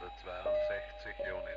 1962 Juni.